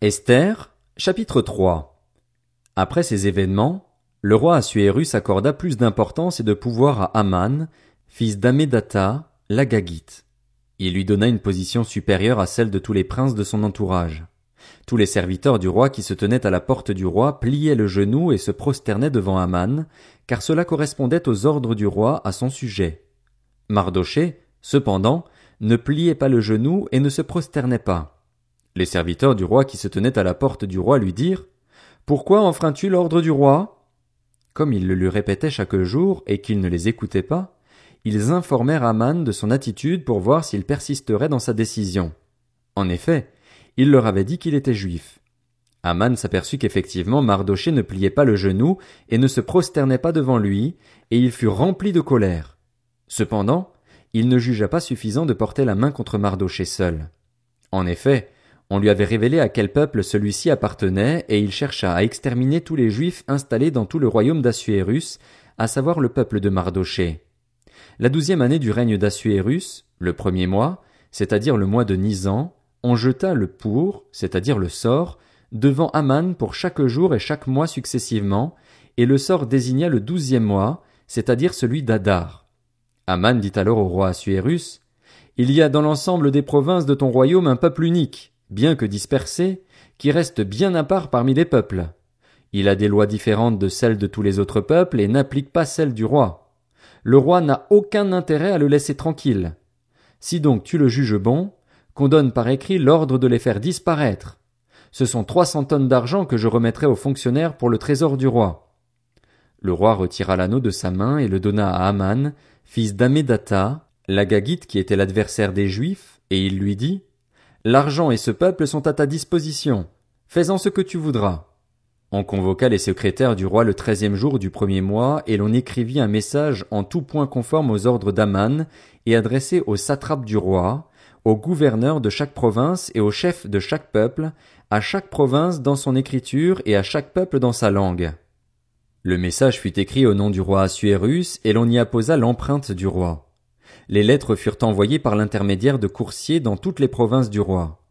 Esther, chapitre 3 Après ces événements, le roi Assuérus accorda plus d'importance et de pouvoir à Aman, fils d'Amédata, l'Agagite. Il lui donna une position supérieure à celle de tous les princes de son entourage. Tous les serviteurs du roi qui se tenaient à la porte du roi pliaient le genou et se prosternaient devant Aman, car cela correspondait aux ordres du roi à son sujet. Mardoché, cependant, ne pliait pas le genou et ne se prosternait pas. Les serviteurs du roi qui se tenaient à la porte du roi lui dirent Pourquoi enfreins-tu l'ordre du roi? Comme il le lui répétait chaque jour et qu'il ne les écoutait pas, ils informèrent Aman de son attitude pour voir s'il persisterait dans sa décision. En effet, il leur avait dit qu'il était juif. Aman s'aperçut qu'effectivement Mardoché ne pliait pas le genou et ne se prosternait pas devant lui, et il fut rempli de colère. Cependant, il ne jugea pas suffisant de porter la main contre Mardoché seul. En effet, on lui avait révélé à quel peuple celui-ci appartenait, et il chercha à exterminer tous les Juifs installés dans tout le royaume d'Assuérus, à savoir le peuple de Mardoché. La douzième année du règne d'Assuérus, le premier mois, c'est-à-dire le mois de Nisan, on jeta le pour, c'est-à-dire le sort, devant Aman pour chaque jour et chaque mois successivement, et le sort désigna le douzième mois, c'est-à-dire celui d'Adar. Aman dit alors au roi Assuérus, Il y a dans l'ensemble des provinces de ton royaume un peuple unique, bien que dispersé, qui reste bien à part parmi les peuples. Il a des lois différentes de celles de tous les autres peuples et n'applique pas celles du roi. Le roi n'a aucun intérêt à le laisser tranquille. Si donc tu le juges bon, qu'on donne par écrit l'ordre de les faire disparaître. Ce sont trois cents tonnes d'argent que je remettrai aux fonctionnaires pour le trésor du roi. Le roi retira l'anneau de sa main et le donna à Aman, fils d'Amédata, l'Agagite qui était l'adversaire des Juifs, et il lui dit, L'argent et ce peuple sont à ta disposition. Fais-en ce que tu voudras. On convoqua les secrétaires du roi le treizième jour du premier mois, et l'on écrivit un message en tout point conforme aux ordres d'Aman, et adressé aux satrapes du roi, aux gouverneurs de chaque province et aux chefs de chaque peuple, à chaque province dans son écriture et à chaque peuple dans sa langue. Le message fut écrit au nom du roi Assuérus, et l'on y apposa l'empreinte du roi. Les lettres furent envoyées par l'intermédiaire de coursiers dans toutes les provinces du roi.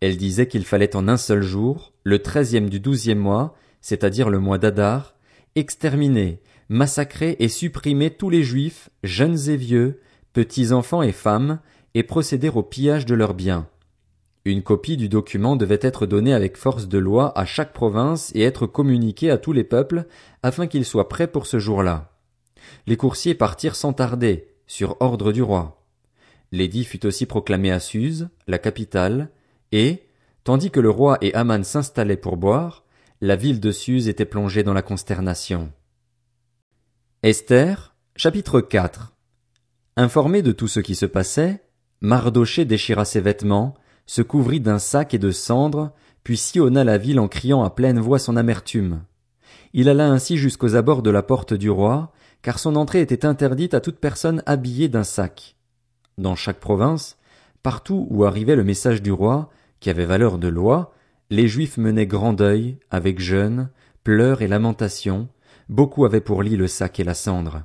Elles disaient qu'il fallait en un seul jour, le treizième du douzième mois, c'est-à-dire le mois d'Adar, exterminer, massacrer et supprimer tous les juifs, jeunes et vieux, petits enfants et femmes, et procéder au pillage de leurs biens. Une copie du document devait être donnée avec force de loi à chaque province et être communiquée à tous les peuples afin qu'ils soient prêts pour ce jour-là. Les coursiers partirent sans tarder, sur ordre du roi. L'édit fut aussi proclamé à Suse, la capitale, et, tandis que le roi et Aman s'installaient pour boire, la ville de Suse était plongée dans la consternation. Esther, chapitre 4 Informé de tout ce qui se passait, Mardoché déchira ses vêtements, se couvrit d'un sac et de cendres, puis sillonna la ville en criant à pleine voix son amertume. Il alla ainsi jusqu'aux abords de la porte du roi, car son entrée était interdite à toute personne habillée d'un sac. Dans chaque province, partout où arrivait le message du roi, qui avait valeur de loi, les Juifs menaient grand deuil, avec jeûne, pleurs et lamentations, beaucoup avaient pour lit le sac et la cendre.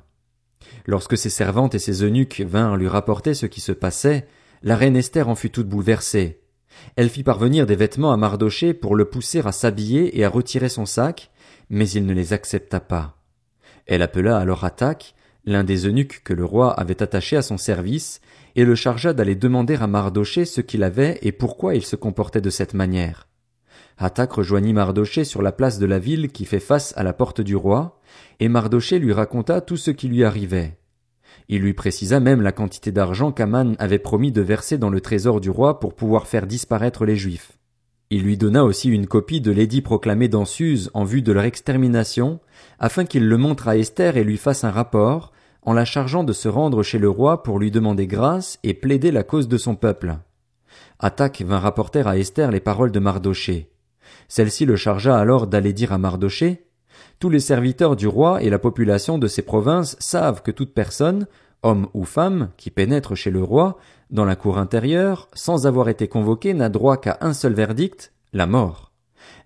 Lorsque ses servantes et ses eunuques vinrent lui rapporter ce qui se passait, la reine Esther en fut toute bouleversée. Elle fit parvenir des vêtements à Mardoché pour le pousser à s'habiller et à retirer son sac, mais il ne les accepta pas. Elle appela alors Attaque, l'un des eunuques que le roi avait attaché à son service, et le chargea d'aller demander à Mardoché ce qu'il avait et pourquoi il se comportait de cette manière. Attaque rejoignit Mardoché sur la place de la ville qui fait face à la porte du roi, et Mardoché lui raconta tout ce qui lui arrivait. Il lui précisa même la quantité d'argent qu'Aman avait promis de verser dans le trésor du roi pour pouvoir faire disparaître les Juifs. Il lui donna aussi une copie de l'édit proclamé dans Suse en vue de leur extermination, afin qu'il le montre à Esther et lui fasse un rapport, en la chargeant de se rendre chez le roi pour lui demander grâce et plaider la cause de son peuple. Attaque vint rapporter à Esther les paroles de Mardoché. Celle-ci le chargea alors d'aller dire à Mardoché, tous les serviteurs du roi et la population de ces provinces savent que toute personne, homme ou femme, qui pénètre chez le roi, dans la cour intérieure, sans avoir été convoqué, n'a droit qu'à un seul verdict, la mort.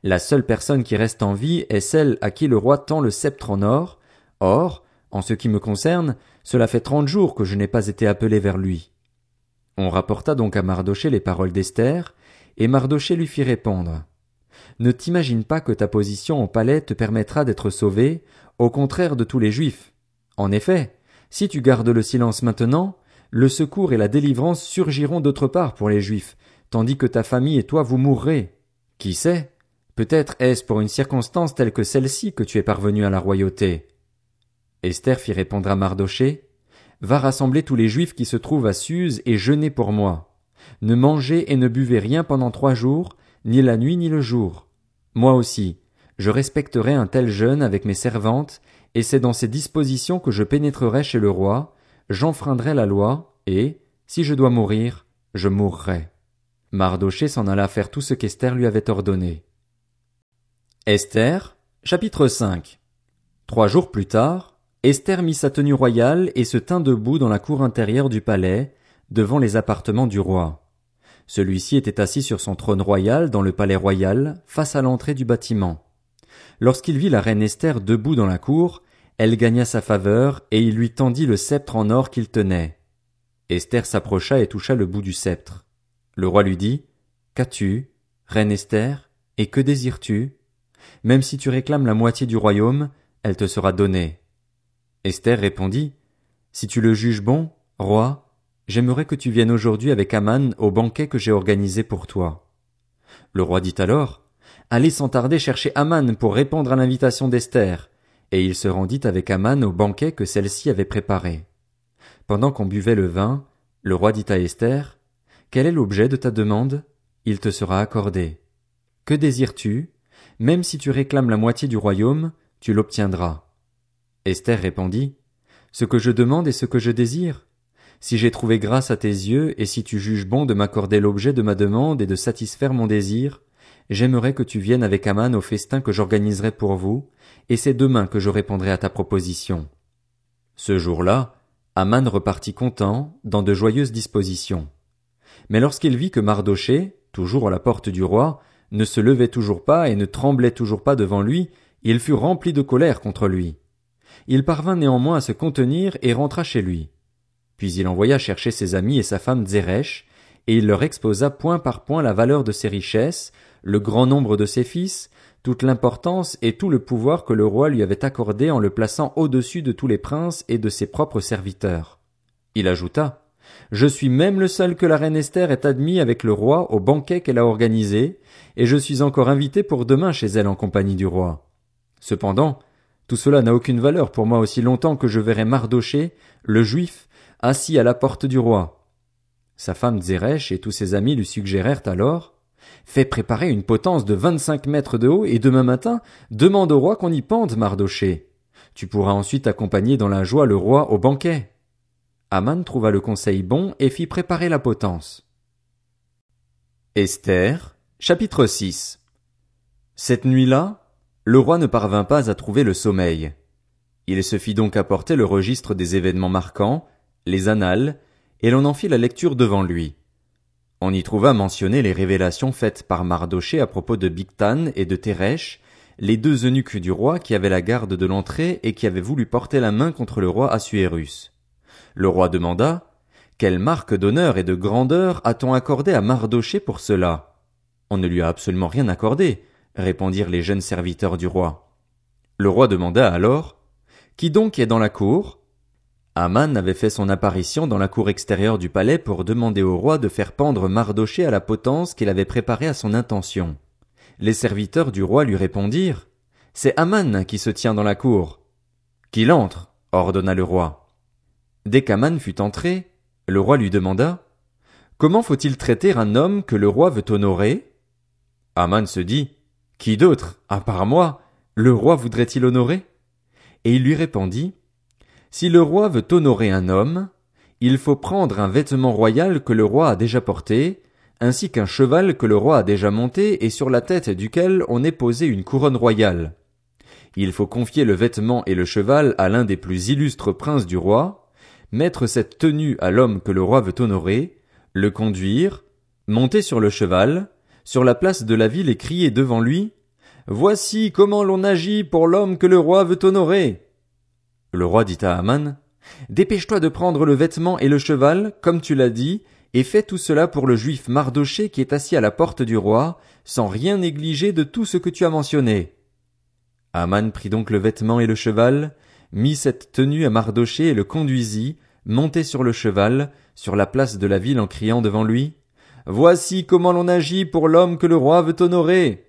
La seule personne qui reste en vie est celle à qui le roi tend le sceptre en or. Or, en ce qui me concerne, cela fait trente jours que je n'ai pas été appelé vers lui. On rapporta donc à Mardoché les paroles d'Esther, et Mardoché lui fit répondre. Ne t'imagine pas que ta position au palais te permettra d'être sauvé, au contraire de tous les juifs. En effet, si tu gardes le silence maintenant, le secours et la délivrance surgiront d'autre part pour les juifs, tandis que ta famille et toi vous mourrez. Qui sait? Peut-être est-ce pour une circonstance telle que celle-ci que tu es parvenu à la royauté. Esther fit répondre à Mardoché, Va rassembler tous les juifs qui se trouvent à Suse et jeûnez pour moi. Ne mangez et ne buvez rien pendant trois jours, ni la nuit ni le jour. Moi aussi, je respecterai un tel jeûne avec mes servantes, et c'est dans ces dispositions que je pénétrerai chez le roi, j'enfreindrai la loi, et, si je dois mourir, je mourrai. Mardoché s'en alla faire tout ce qu'Esther lui avait ordonné. Esther, chapitre 5 Trois jours plus tard, Esther mit sa tenue royale et se tint debout dans la cour intérieure du palais, devant les appartements du roi. Celui-ci était assis sur son trône royal dans le palais royal, face à l'entrée du bâtiment. Lorsqu'il vit la reine Esther debout dans la cour, elle gagna sa faveur, et il lui tendit le sceptre en or qu'il tenait. Esther s'approcha et toucha le bout du sceptre. Le roi lui dit, Qu'as-tu, reine Esther, et que désires-tu? Même si tu réclames la moitié du royaume, elle te sera donnée. Esther répondit, Si tu le juges bon, roi, j'aimerais que tu viennes aujourd'hui avec Aman au banquet que j'ai organisé pour toi. Le roi dit alors, Allez sans tarder chercher Aman pour répondre à l'invitation d'Esther. Et il se rendit avec Aman au banquet que celle-ci avait préparé. Pendant qu'on buvait le vin, le roi dit à Esther, Quel est l'objet de ta demande? Il te sera accordé. Que désires-tu? Même si tu réclames la moitié du royaume, tu l'obtiendras. Esther répondit, Ce que je demande est ce que je désire. Si j'ai trouvé grâce à tes yeux, et si tu juges bon de m'accorder l'objet de ma demande et de satisfaire mon désir, j'aimerais que tu viennes avec Aman au festin que j'organiserai pour vous, et c'est demain que je répondrai à ta proposition. Ce jour-là, Aman repartit content, dans de joyeuses dispositions. Mais lorsqu'il vit que Mardoché, toujours à la porte du roi, ne se levait toujours pas et ne tremblait toujours pas devant lui, il fut rempli de colère contre lui. Il parvint néanmoins à se contenir et rentra chez lui. Puis il envoya chercher ses amis et sa femme Zeresh, et il leur exposa point par point la valeur de ses richesses, le grand nombre de ses fils, toute l'importance et tout le pouvoir que le roi lui avait accordé en le plaçant au-dessus de tous les princes et de ses propres serviteurs. Il ajouta, Je suis même le seul que la reine Esther ait admis avec le roi au banquet qu'elle a organisé, et je suis encore invité pour demain chez elle en compagnie du roi. Cependant, tout cela n'a aucune valeur pour moi aussi longtemps que je verrai Mardoché, le juif, assis à la porte du roi. Sa femme Zeresh et tous ses amis lui suggérèrent alors, Fais préparer une potence de vingt-cinq mètres de haut et demain matin, demande au roi qu'on y pende Mardoché. Tu pourras ensuite accompagner dans la joie le roi au banquet. Aman trouva le conseil bon et fit préparer la potence. Esther, chapitre 6 Cette nuit-là, le roi ne parvint pas à trouver le sommeil. Il se fit donc apporter le registre des événements marquants, les annales, et l'on en fit la lecture devant lui. On y trouva mentionnées les révélations faites par Mardoché à propos de Bigtan et de Teresh, les deux eunuques du roi qui avaient la garde de l'entrée et qui avaient voulu porter la main contre le roi Assuérus. Le roi demanda, quelle marque d'honneur et de grandeur a-t-on accordé à Mardoché pour cela? On ne lui a absolument rien accordé, répondirent les jeunes serviteurs du roi. Le roi demanda alors, Qui donc est dans la cour? Aman avait fait son apparition dans la cour extérieure du palais pour demander au roi de faire pendre Mardoché à la potence qu'il avait préparée à son intention. Les serviteurs du roi lui répondirent, C'est Aman qui se tient dans la cour. Qu'il entre, ordonna le roi. Dès qu'Aman fut entré, le roi lui demanda, Comment faut-il traiter un homme que le roi veut honorer? Aman se dit, qui d'autre, à part moi, le roi voudrait-il honorer? Et il lui répondit, Si le roi veut honorer un homme, il faut prendre un vêtement royal que le roi a déjà porté, ainsi qu'un cheval que le roi a déjà monté et sur la tête duquel on ait posé une couronne royale. Il faut confier le vêtement et le cheval à l'un des plus illustres princes du roi, mettre cette tenue à l'homme que le roi veut honorer, le conduire, monter sur le cheval, sur la place de la ville et crier devant lui Voici comment l'on agit pour l'homme que le roi veut honorer. Le roi dit à Aman Dépêche-toi de prendre le vêtement et le cheval, comme tu l'as dit, et fais tout cela pour le juif Mardoché qui est assis à la porte du roi, sans rien négliger de tout ce que tu as mentionné. Aman prit donc le vêtement et le cheval, mit cette tenue à Mardoché et le conduisit, monté sur le cheval, sur la place de la ville en criant devant lui, Voici comment l'on agit pour l'homme que le roi veut honorer.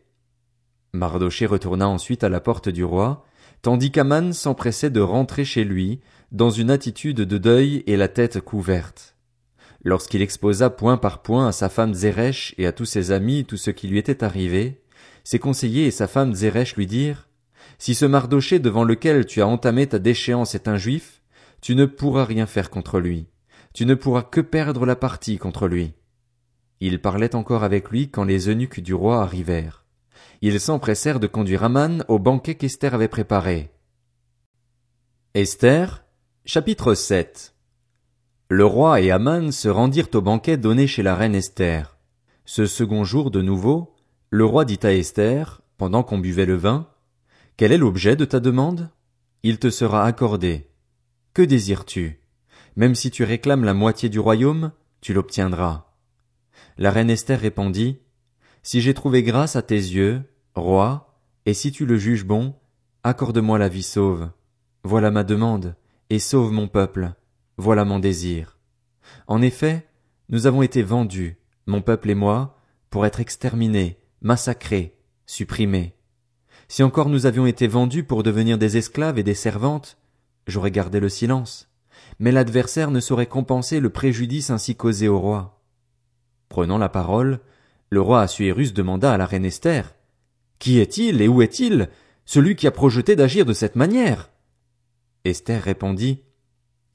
Mardoché retourna ensuite à la porte du roi, tandis qu'Aman s'empressait de rentrer chez lui, dans une attitude de deuil et la tête couverte. Lorsqu'il exposa point par point à sa femme Zeresh et à tous ses amis tout ce qui lui était arrivé, ses conseillers et sa femme Zeresh lui dirent, Si ce Mardoché devant lequel tu as entamé ta déchéance est un juif, tu ne pourras rien faire contre lui, tu ne pourras que perdre la partie contre lui. Il parlait encore avec lui quand les eunuques du roi arrivèrent. Ils s'empressèrent de conduire Aman au banquet qu'Esther avait préparé. Esther, chapitre 7 Le roi et Aman se rendirent au banquet donné chez la reine Esther. Ce second jour de nouveau, le roi dit à Esther, pendant qu'on buvait le vin, Quel est l'objet de ta demande? Il te sera accordé. Que désires-tu? Même si tu réclames la moitié du royaume, tu l'obtiendras. La reine Esther répondit, Si j'ai trouvé grâce à tes yeux, roi, et si tu le juges bon, accorde-moi la vie sauve. Voilà ma demande, et sauve mon peuple. Voilà mon désir. En effet, nous avons été vendus, mon peuple et moi, pour être exterminés, massacrés, supprimés. Si encore nous avions été vendus pour devenir des esclaves et des servantes, j'aurais gardé le silence. Mais l'adversaire ne saurait compenser le préjudice ainsi causé au roi. Prenant la parole, le roi Assuérus demanda à la reine Esther. Qui est-il et où est-il, celui qui a projeté d'agir de cette manière? Esther répondit.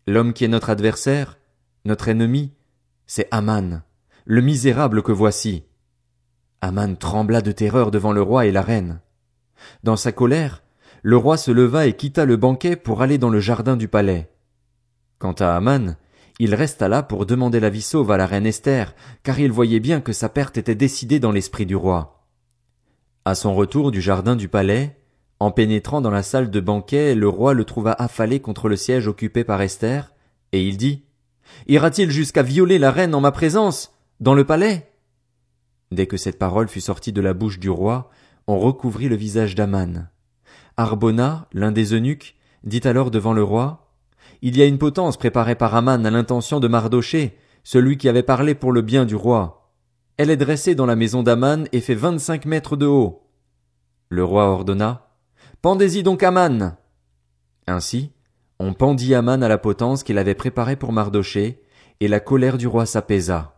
L'homme qui est notre adversaire, notre ennemi, c'est Aman, le misérable que voici. Aman trembla de terreur devant le roi et la reine. Dans sa colère, le roi se leva et quitta le banquet pour aller dans le jardin du palais. Quant à Aman, il resta là pour demander la vie sauve à la reine Esther, car il voyait bien que sa perte était décidée dans l'esprit du roi. À son retour du jardin du palais, en pénétrant dans la salle de banquet, le roi le trouva affalé contre le siège occupé par Esther, et il dit, Ira-t-il jusqu'à violer la reine en ma présence, dans le palais? Dès que cette parole fut sortie de la bouche du roi, on recouvrit le visage d'Aman. Arbona, l'un des eunuques, dit alors devant le roi, il y a une potence préparée par Aman à l'intention de Mardoché, celui qui avait parlé pour le bien du roi. Elle est dressée dans la maison d'Aman et fait vingt-cinq mètres de haut. Le roi ordonna, Pendez-y donc Aman. Ainsi, on pendit Aman à la potence qu'il avait préparée pour Mardoché, et la colère du roi s'apaisa.